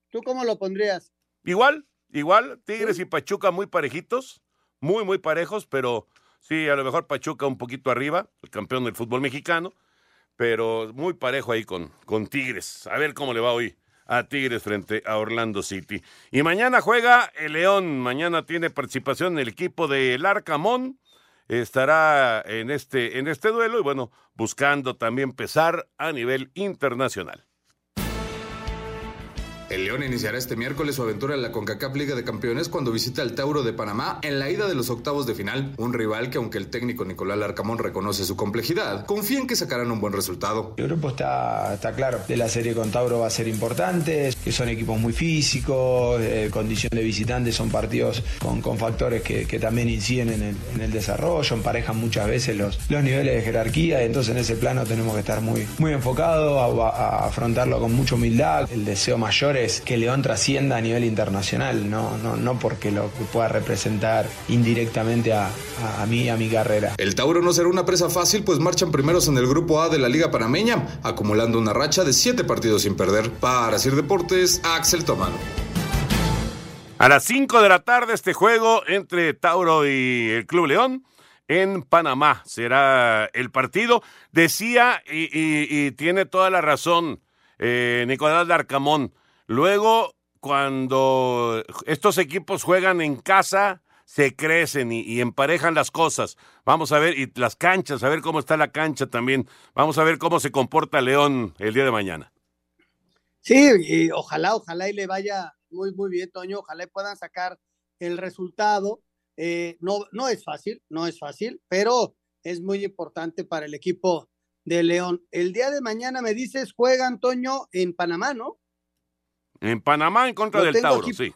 I: ¿Tú cómo lo pondrías?
H: Igual, igual, Tigres y Pachuca muy parejitos, muy, muy parejos, pero sí, a lo mejor Pachuca un poquito arriba, el campeón del fútbol mexicano, pero muy parejo ahí con, con Tigres. A ver cómo le va hoy a Tigres frente a Orlando City. Y mañana juega el León, mañana tiene participación en el equipo del Arcamón estará en este, en este duelo y bueno, buscando también pesar a nivel internacional.
P: El León iniciará este miércoles su aventura en la CONCACAF Liga de Campeones cuando visita al Tauro de Panamá en la ida de los octavos de final, un rival que aunque el técnico Nicolás Larcamón reconoce su complejidad, confía en que sacarán un buen resultado.
S: El grupo está, claro, de la serie con Tauro va a ser importante, que son equipos muy físicos, eh, condición de visitantes, son partidos con, factores que, también inciden en el, en el, desarrollo, emparejan muchas veces los, niveles de jerarquía, entonces en ese plano tenemos que estar muy, muy enfocados a afrontarlo con mucha humildad, el deseo mayor es que León trascienda a nivel internacional, no, no, no porque lo pueda representar indirectamente a, a, a mí, a mi carrera.
P: El Tauro no será una presa fácil, pues marchan primeros en el grupo A de la Liga Panameña, acumulando una racha de siete partidos sin perder. Para Sir Deportes, Axel Tomano.
H: A las 5 de la tarde este juego entre Tauro y el Club León en Panamá será el partido. Decía, y, y, y tiene toda la razón, eh, Nicolás Darcamón, Luego, cuando estos equipos juegan en casa, se crecen y, emparejan las cosas. Vamos a ver, y las canchas, a ver cómo está la cancha también. Vamos a ver cómo se comporta León el día de mañana.
I: Sí, y ojalá, ojalá y le vaya muy, muy bien, Toño. Ojalá y puedan sacar el resultado. Eh, no, no es fácil, no es fácil, pero es muy importante para el equipo de León. El día de mañana me dices, juega Antonio en Panamá, ¿no?
H: En Panamá en contra Lo del Tauro, aquí. sí.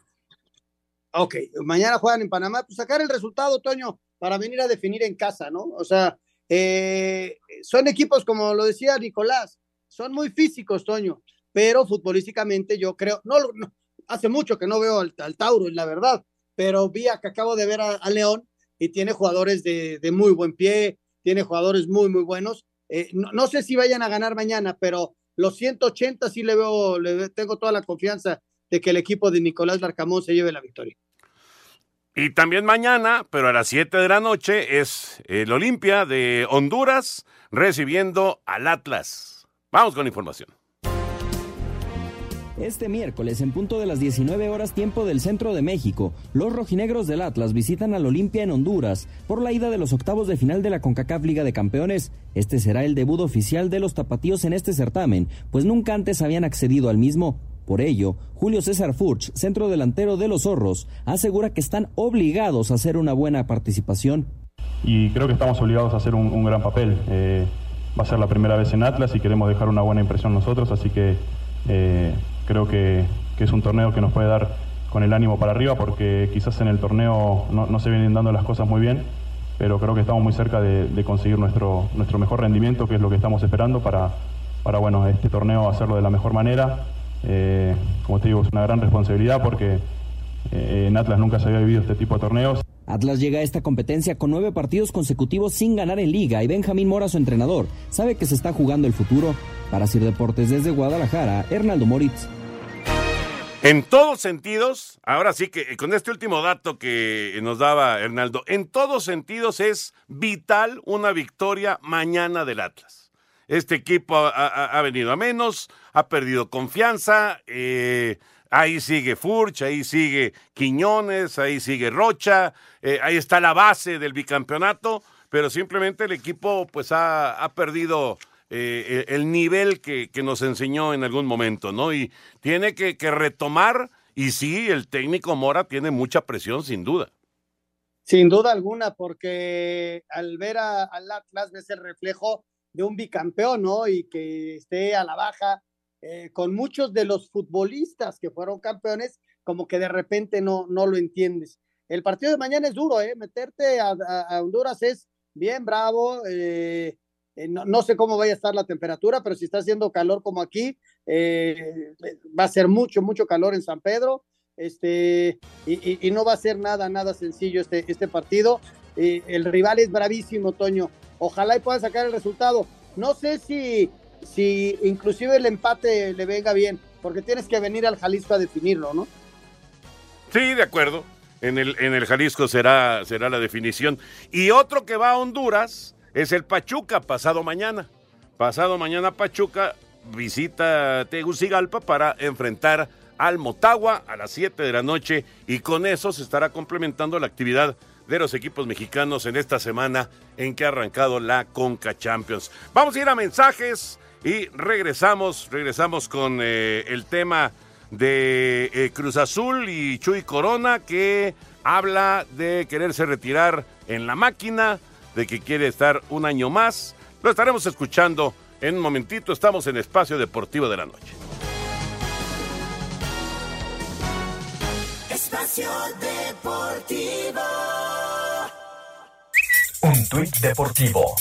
I: Ok, mañana juegan en Panamá, pues sacar el resultado, Toño, para venir a definir en casa, ¿no? O sea, eh, son equipos, como lo decía Nicolás, son muy físicos, Toño, pero futbolísticamente yo creo, no, hace mucho que no veo al, Tauro, la verdad, pero vi que acabo de ver a, León y tiene jugadores de, muy buen pie, tiene jugadores muy, muy buenos. Eh, no, sé si vayan a ganar mañana, pero los 180 sí le veo, le tengo toda la confianza de que el equipo de Nicolás Larcamón se lleve la victoria.
H: Y también mañana, pero a las 7 de la noche, es el Olimpia de Honduras recibiendo al Atlas. Vamos con información.
T: Este miércoles, en punto de las 19 horas tiempo del centro de México, los rojinegros del Atlas visitan al Olimpia en Honduras por la ida de los octavos de final de la CONCACAF Liga de Campeones. Este será el debut oficial de los tapatíos en este certamen, pues nunca antes habían accedido al mismo. Por ello, Julio César Furch, centro delantero de los Zorros, asegura que están obligados a hacer una buena participación.
U: Y creo que estamos obligados a hacer un, gran papel. Eh, va a ser la primera vez en Atlas y queremos dejar una buena impresión nosotros, así que eh, creo que, es un torneo que nos puede dar con el ánimo para arriba porque quizás en el torneo no, se vienen dando las cosas muy bien, pero creo que estamos muy cerca de, conseguir nuestro, nuestro mejor rendimiento, que es lo que estamos esperando para, para bueno, este torneo hacerlo de la mejor manera. Eh, como te digo, es una gran responsabilidad porque eh, en Atlas nunca se había vivido este tipo de torneos.
T: Atlas llega a esta competencia con nueve partidos consecutivos sin ganar en liga y Benjamín Mora, su entrenador, sabe que se está jugando el futuro. Para Sir Deportes desde Guadalajara, Hernaldo Moritz.
H: En todos sentidos, ahora sí que eh, con este último dato que nos daba Hernaldo, en todos sentidos es vital una victoria mañana del Atlas. Este equipo ha, venido a menos, ha perdido confianza, eh, ahí sigue Furch, ahí sigue Quiñones, ahí sigue Rocha, eh, ahí está la base del bicampeonato, pero simplemente el equipo pues ha, perdido eh, el nivel que, nos enseñó en algún momento, ¿no? Y tiene que, retomar, y sí, el técnico Mora tiene mucha presión, sin duda.
I: Sin duda alguna, porque al ver al Atlas ves el reflejo de un bicampeón, ¿no? Y que esté a la baja, eh, con muchos de los futbolistas que fueron campeones, como que de repente no, no lo entiendes. El partido de mañana es duro, ¿eh? Meterte a, Honduras es bien bravo. Eh, eh, no, sé cómo vaya a estar la temperatura, pero si está haciendo calor como aquí, va a ser mucho, mucho calor en San Pedro. Este, y, no va a ser nada, nada sencillo este, este partido. el rival es bravísimo, Toño. Ojalá y pueda sacar el resultado. No sé si, si inclusive el empate le venga bien, porque tienes que venir al Jalisco a definirlo, ¿no?
H: Sí, de acuerdo. En el, en el Jalisco será, será la definición. Y otro que va a Honduras es el Pachuca, pasado mañana. Pasado mañana Pachuca visita Tegucigalpa para enfrentar al Motagua a las 7 de la noche y con eso se estará complementando la actividad de los equipos mexicanos en esta semana en que ha arrancado la Conca Champions. Vamos a ir a mensajes y regresamos, regresamos con eh, el tema de eh, Cruz Azul y Chuy Corona que habla de quererse retirar en la máquina, de que quiere estar un año más. Lo estaremos escuchando en un momentito. Estamos en Espacio Deportivo de la Noche.
L: Espacio Deportivo.
M: Un tuit deportivo.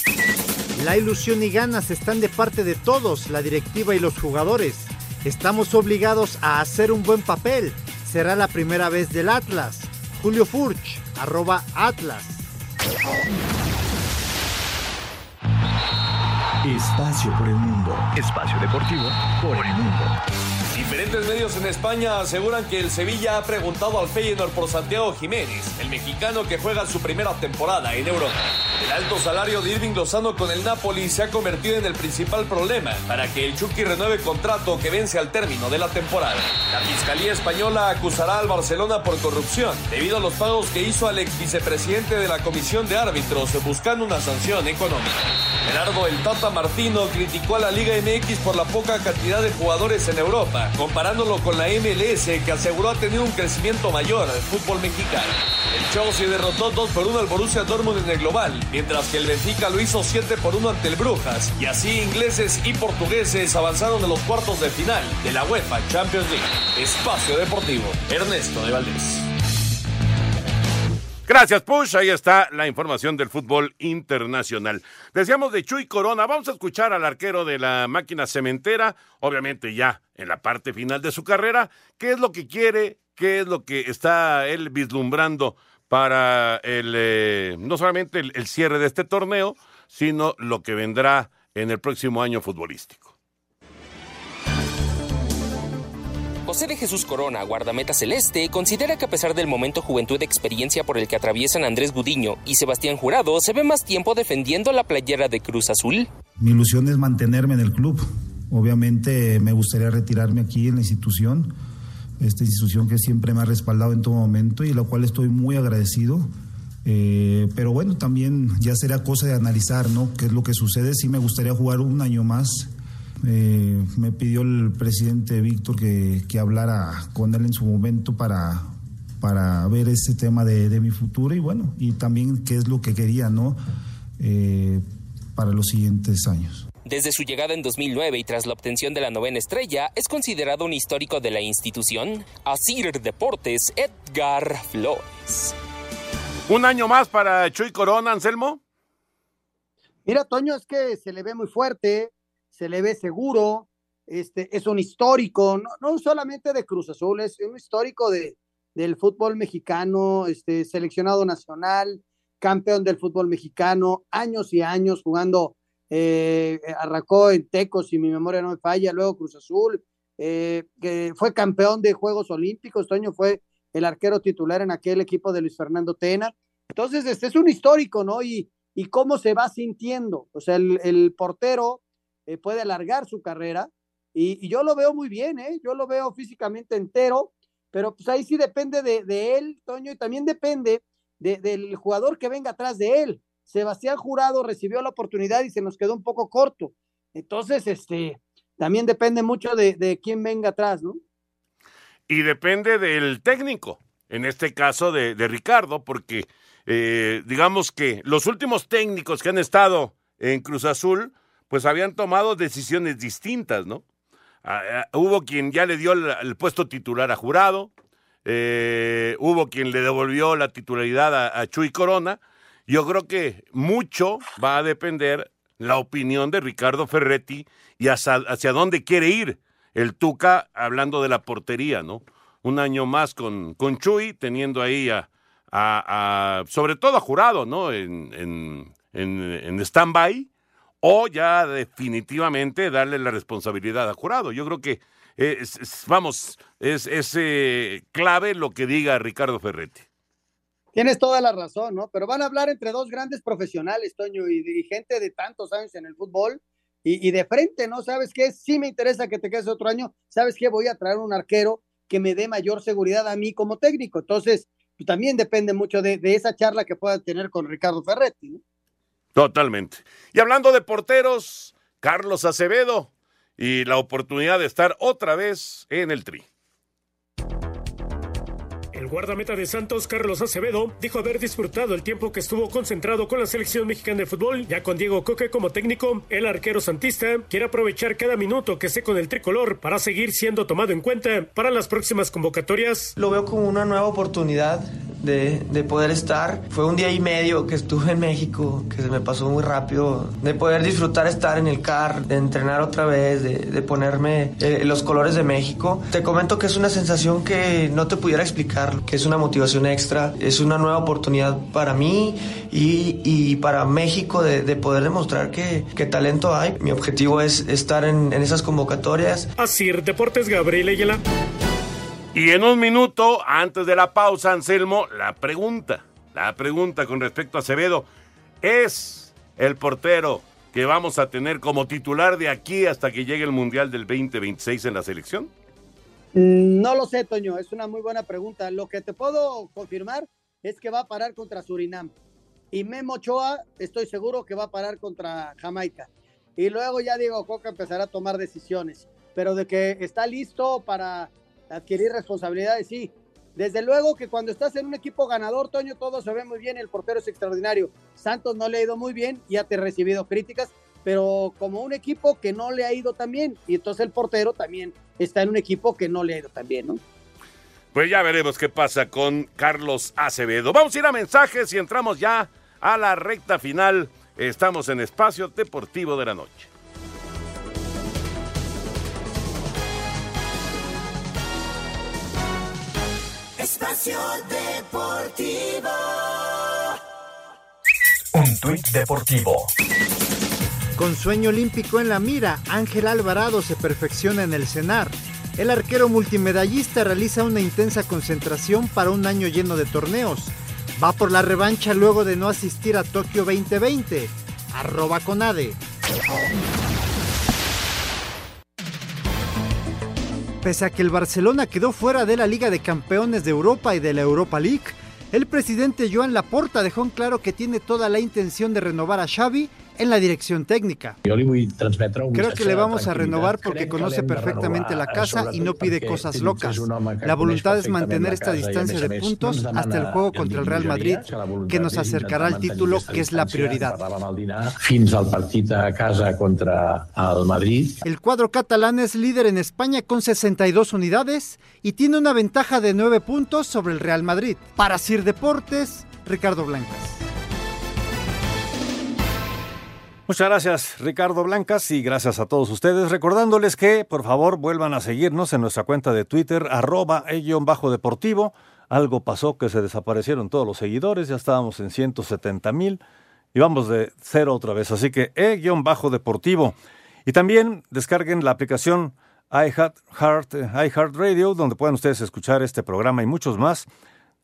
B: La ilusión y ganas están de parte de todos, la directiva y los jugadores. Estamos obligados a hacer un buen papel. Será la primera vez del Atlas. Julio Furch, arroba Atlas.
M: Espacio por el mundo. Espacio deportivo por el mundo.
V: Diferentes medios en España aseguran que el Sevilla ha preguntado al Feyenoord por Santiago Jiménez, el mexicano que juega su primera temporada en Europa. El alto salario de Irving Lozano con el Napoli se ha convertido en el principal problema para que el Chucky renueve contrato que vence al término de la temporada. La Fiscalía Española acusará al Barcelona por corrupción debido a los pagos que hizo al ex vicepresidente de la Comisión de Árbitros buscando una sanción económica. Gerardo El Tata Martino criticó a la Liga MX por la poca cantidad de jugadores en Europa comparándolo con la MLS que aseguró ha tenido un crecimiento mayor al fútbol mexicano. El Chelsea derrotó 2 por 1 al Borussia Dortmund en el global, mientras que el Benfica lo hizo 7 por 1 ante el Brujas, y así ingleses y portugueses avanzaron a los cuartos de final de la UEFA Champions League. Espacio Deportivo, Ernesto de Valdés.
H: Gracias, Push. Ahí está la información del fútbol internacional. Decíamos de Chuy Corona. Vamos a escuchar al arquero de la máquina cementera, obviamente ya en la parte final de su carrera. ¿Qué es lo que quiere? ¿Qué es lo que está él vislumbrando para el, eh, no solamente el, el cierre de este torneo, sino lo que vendrá en el próximo año futbolístico?
R: José de Jesús Corona, guardameta celeste, considera que a pesar del momento juventud de experiencia por el que atraviesan Andrés Gudiño y Sebastián Jurado, se ve más tiempo defendiendo la playera de Cruz Azul.
W: Mi ilusión es mantenerme en el club. Obviamente me gustaría retirarme aquí en la institución, esta institución que siempre me ha respaldado en todo momento y la cual estoy muy agradecido. Eh, pero bueno, también ya será cosa de analizar, ¿no? ¿Qué es lo que sucede? Sí me gustaría jugar un año más eh, me pidió el presidente Víctor que, que, hablara con él en su momento para, para ver ese tema de, de, mi futuro y bueno, y también qué es lo que quería, ¿no? Eh, para los siguientes años.
R: Desde su llegada en 2009 y tras la obtención de la novena estrella, es considerado un histórico de la institución. Asir Deportes, Edgar Flores.
H: ¿Un año más para Chuy Corona, Anselmo?
I: Mira, Toño, es que se le ve muy fuerte, se le ve seguro, este, es un histórico, no, no solamente de Cruz Azul, es un histórico de, del fútbol mexicano, este, seleccionado nacional, campeón del fútbol mexicano, años y años jugando, eh, arrancó en Tecos, si mi memoria no me falla, luego Cruz Azul, eh, que fue campeón de Juegos Olímpicos, Toño fue el arquero titular en aquel equipo de Luis Fernando Tena. Entonces, este es un histórico, ¿no? Y, y cómo se va sintiendo. O sea, el, portero eh, puede alargar su carrera y, yo lo veo muy bien, ¿eh? Yo lo veo físicamente entero, pero pues ahí sí depende de, de él, Toño, y también depende de, del jugador que venga atrás de él. Sebastián Jurado recibió la oportunidad y se nos quedó un poco corto. Entonces, este, también depende mucho de, de quién venga atrás, ¿no?
H: Y depende del técnico, en este caso de, de Ricardo, porque eh, digamos que los últimos técnicos que han estado en Cruz Azul, pues habían tomado decisiones distintas, ¿no? Ah, ah, hubo quien ya le dio el, puesto titular a Jurado, eh, hubo quien le devolvió la titularidad a, a, Chuy Corona. Yo creo que mucho va a depender la opinión de Ricardo Ferretti y hacia, hacia dónde quiere ir el Tuca hablando de la portería, ¿no? Un año más con, con Chuy, teniendo ahí a, sobre todo a Jurado, ¿no? En, en, en, en stand-by o ya definitivamente darle la responsabilidad a jurado. Yo creo que, es, vamos, es, es eh, clave lo que diga Ricardo Ferretti.
I: Tienes toda la razón, ¿no? Pero van a hablar entre dos grandes profesionales, Toño, y, y gente de tantos años en el fútbol, y, y, de frente, ¿no? ¿Sabes qué? Sí me interesa que te quedes otro año, ¿sabes qué? Voy a traer un arquero que me dé mayor seguridad a mí como técnico. Entonces, pues, también depende mucho de, de esa charla que pueda tener con Ricardo Ferretti, ¿no?
H: Totalmente. Y hablando de porteros, Carlos Acevedo y la oportunidad de estar otra vez en el tri.
N: El guardameta de Santos, Carlos Acevedo, dijo haber disfrutado el tiempo que estuvo concentrado con la selección mexicana de fútbol, ya con Diego Coque como técnico. El arquero santista quiere aprovechar cada minuto que esté con el tricolor para seguir siendo tomado en cuenta para las próximas convocatorias.
X: Lo veo como una nueva oportunidad de, de, poder estar. Fue un día y medio que estuve en México, que se me pasó muy rápido, de poder disfrutar estar en el CAR, de entrenar otra vez, de, ponerme eh, los colores de México. Te comento que es una sensación que no te pudiera explicar, que es una motivación extra, es una nueva oportunidad para mí y, y para México de, de, poder demostrar que, que, talento hay. Mi objetivo es estar en, en esas convocatorias.
N: Así, Deportes Gabriel Ayala.
H: Y en un minuto, antes de la pausa, Anselmo, la pregunta, la pregunta con respecto a Acevedo, ¿es el portero que vamos a tener como titular de aquí hasta que llegue el Mundial del 2026 en la selección?
I: No lo sé, Toño, es una muy buena pregunta. Lo que te puedo confirmar es que va a parar contra Surinam. Y Memo Ochoa, estoy seguro que va a parar contra Jamaica. Y luego ya Diego Coca empezará a tomar decisiones. Pero de que está listo para adquirir responsabilidades, sí. Desde luego que cuando estás en un equipo ganador, Toño, todo se ve muy bien, el portero es extraordinario. Santos no le ha ido muy bien, te he recibido críticas, pero como un equipo que no le ha ido tan bien, y entonces el portero también está en un equipo que no le ha ido tan bien, ¿no?
H: Pues ya veremos qué pasa con Carlos Acevedo. Vamos a ir a mensajes y entramos ya a la recta final. Estamos en Espacio Deportivo de la Noche.
L: Espacio Deportivo.
M: Un tuit deportivo.
B: Con sueño olímpico en la mira, Ángel Alvarado se perfecciona en el cenar. El arquero multimedallista realiza una intensa concentración para un año lleno de torneos. Va por la revancha luego de no asistir a Tokio 2020. Arroba Conade. Pese a que el Barcelona quedó fuera de la Liga de Campeones de Europa y de la Europa League, el presidente Joan Laporta dejó en claro que tiene toda la intención de renovar a Xavi en la dirección técnica. Creo que le vamos a renovar porque conoce perfectamente la casa y no pide cosas locas. La voluntad es mantener esta distancia de puntos hasta el juego contra el Real Madrid, que nos acercará al título, que es la prioridad.
Y: El
B: cuadro catalán es líder en España con 62 unidades y tiene una ventaja de 9 puntos sobre el Real Madrid. Para Sir Deportes, Ricardo Blancas.
Q: Muchas gracias, Ricardo Blancas, y gracias a todos ustedes. Recordándoles que, por favor, vuelvan a seguirnos en nuestra cuenta de Twitter, arroba bajo deportivo. Algo pasó que se desaparecieron todos los seguidores, ya estábamos en 170 mil y vamos de cero otra vez. Así que e-bajo deportivo. Y también descarguen la aplicación iHeart, iHeart Radio, donde pueden ustedes escuchar este programa y muchos más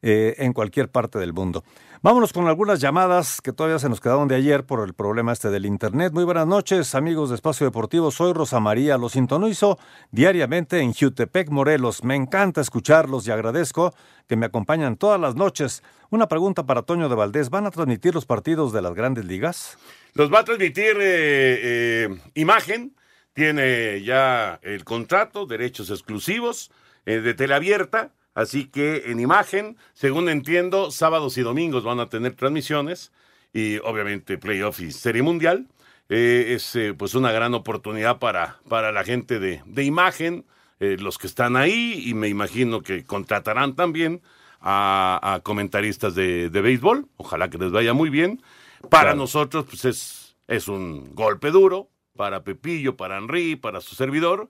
Q: eh, en cualquier parte del mundo. Vámonos con algunas llamadas que todavía se nos quedaron de ayer por el problema este del Internet. Muy buenas noches, amigos de Espacio Deportivo. Soy Rosa María. Los sintonizo diariamente en Jutepec, Morelos. Me encanta escucharlos y agradezco que me acompañan todas las noches. Una pregunta para Toño de Valdés. ¿Van a transmitir los partidos de las grandes ligas?
H: Los va a transmitir eh, eh, Imagen. Tiene ya el contrato, derechos exclusivos de teleabierta. Así que en imagen, según entiendo, sábados y domingos van a tener transmisiones y obviamente playoff y serie mundial. Eh, es eh, pues una gran oportunidad para, para la gente de, de imagen, eh, los que están ahí y me imagino que contratarán también a, a comentaristas de, de, béisbol. Ojalá que les vaya muy bien. Para claro. nosotros pues es, es un golpe duro, para Pepillo, para Henry, para su servidor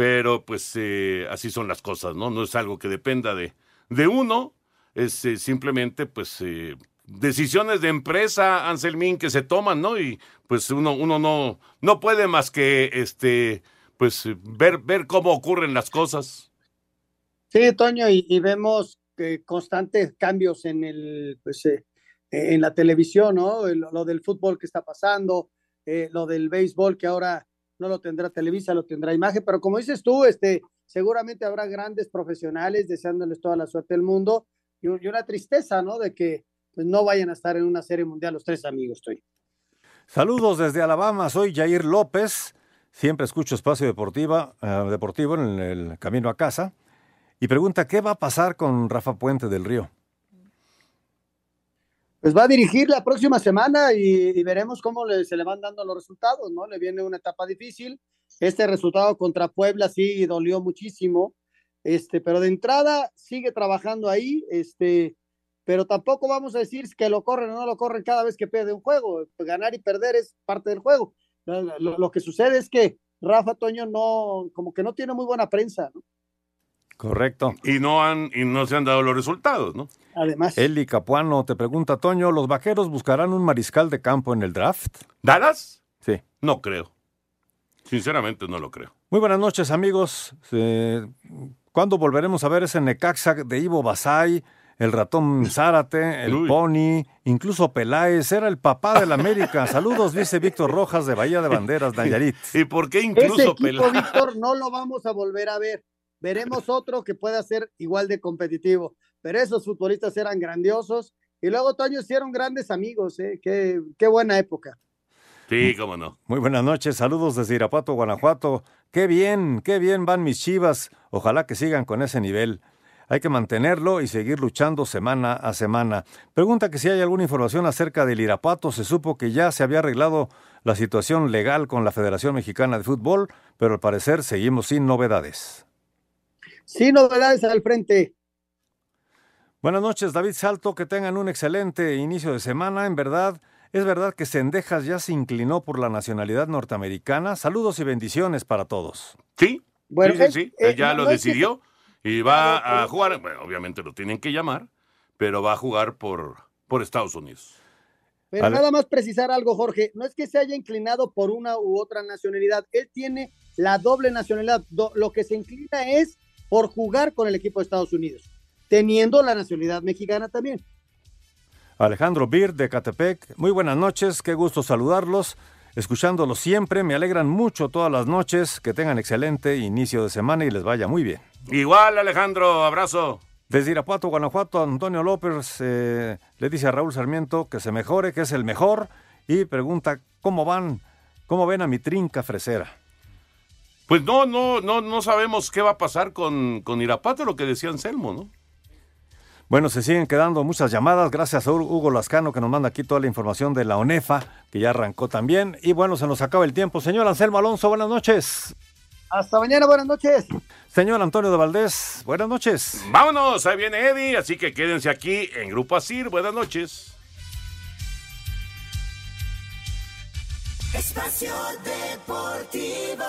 H: pero pues eh, así son las cosas, ¿no? No es algo que dependa de, de uno, es eh, simplemente pues eh, decisiones de empresa, Anselmín, que se toman, ¿no? Y pues uno, uno no, no puede más que este pues ver, ver cómo ocurren las cosas.
I: Sí, Toño, y, y vemos constantes cambios en el pues en la televisión, ¿no? Lo, lo, del fútbol que está pasando, lo del béisbol que ahora no lo tendrá Televisa, lo tendrá Imagen, pero como dices tú, este, seguramente habrá grandes profesionales deseándoles toda la suerte del mundo y, una tristeza, ¿no? De que pues, no vayan a estar en una serie mundial los tres amigos, estoy.
Q: Saludos desde Alabama, soy Jair López, siempre escucho Espacio Deportiva, uh, Deportivo en el camino a casa, y pregunta, ¿qué va a pasar con Rafa Puente del Río?
I: Pues va a dirigir la próxima semana y, veremos cómo se le van dando los resultados, ¿no? Le viene una etapa difícil. Este resultado contra Puebla sí dolió muchísimo, este, pero de entrada sigue trabajando ahí, este, pero tampoco vamos a decir que lo corren o no lo corren cada vez que pierde un juego. Ganar y perder es parte del juego. Lo, lo que sucede es que Rafa Toño no, como que no tiene muy buena prensa, ¿no?
Q: Correcto.
H: Y no han y no se han dado los resultados, ¿no?
I: Además.
Q: Eli Capuano te pregunta, Toño, ¿los vaqueros buscarán un mariscal de campo en el draft?
H: ¿Dallas?
Q: Sí.
H: No creo. Sinceramente no lo creo.
Q: Muy buenas noches, amigos. Eh, ¿Cuándo volveremos a ver ese Necaxa de Ivo Basay, el ratón Zárate, el Uy. Pony, incluso Peláez? Era el papá de la América. Saludos, dice Víctor Rojas de Bahía de Banderas, Nayarit.
H: ¿Y por qué incluso
I: Ese equipo,
H: Peláez?
I: Víctor, no lo vamos a volver a ver veremos otro que pueda ser igual de competitivo. Pero esos futbolistas eran grandiosos y luego Toño hicieron grandes amigos, ¿eh? qué, qué buena época.
H: Sí, cómo no.
Q: Muy buenas noches, saludos desde Irapuato, Guanajuato. Qué bien, qué bien van mis chivas. Ojalá que sigan con ese nivel. Hay que mantenerlo y seguir luchando semana a semana. Pregunta que si hay alguna información acerca del Irapuato. Se supo que ya se había arreglado la situación legal con la Federación Mexicana de Fútbol, pero al parecer seguimos sin novedades.
I: Sin novedades al frente.
Q: Buenas noches, David Salto, que tengan un excelente inicio de semana. En verdad, es verdad que Sendejas ya se inclinó por la nacionalidad norteamericana. Saludos y bendiciones para todos.
H: Sí,
I: Bueno,
H: sí, sí, sí.
I: eh,
H: Él ya
I: no-
H: lo
I: no es que-
H: decidió y va a jugar. bueno, obviamente lo tienen que llamar, pero va a jugar por, por Estados Unidos.
I: Pero
H: Vale.
I: nada más precisar algo, Jorge. No es que se haya inclinado por una u otra nacionalidad. Él tiene la doble nacionalidad. Do- lo que se inclina es por jugar con el equipo de Estados Unidos, teniendo la nacionalidad mexicana también.
Q: Alejandro Bir de Catepec, muy buenas noches, qué gusto saludarlos. Escuchándolos siempre, me alegran mucho todas las noches. Que tengan excelente inicio de semana y les vaya muy bien.
H: Igual, Alejandro, abrazo.
Q: Desde Irapuato, Guanajuato, Antonio López eh, le dice a Raúl Sarmiento que se mejore, que es el mejor, y pregunta cómo van, cómo ven a mi trinca fresera.
H: Pues no, no, no, no sabemos qué va a pasar con, con Irapato, lo que decía Anselmo, ¿no?
Q: Bueno, se siguen quedando muchas llamadas. Gracias a Hugo Lascano que nos manda aquí toda la información de la ONEFA, que ya arrancó también. Y bueno, se nos acaba el tiempo. Señor Anselmo Alonso, buenas noches.
I: Hasta mañana, buenas noches.
Q: Señor Antonio de Valdés, buenas noches.
H: Vámonos, ahí viene Eddie, así que quédense aquí en Grupo Asir. Buenas noches.
L: Espacio Deportivo.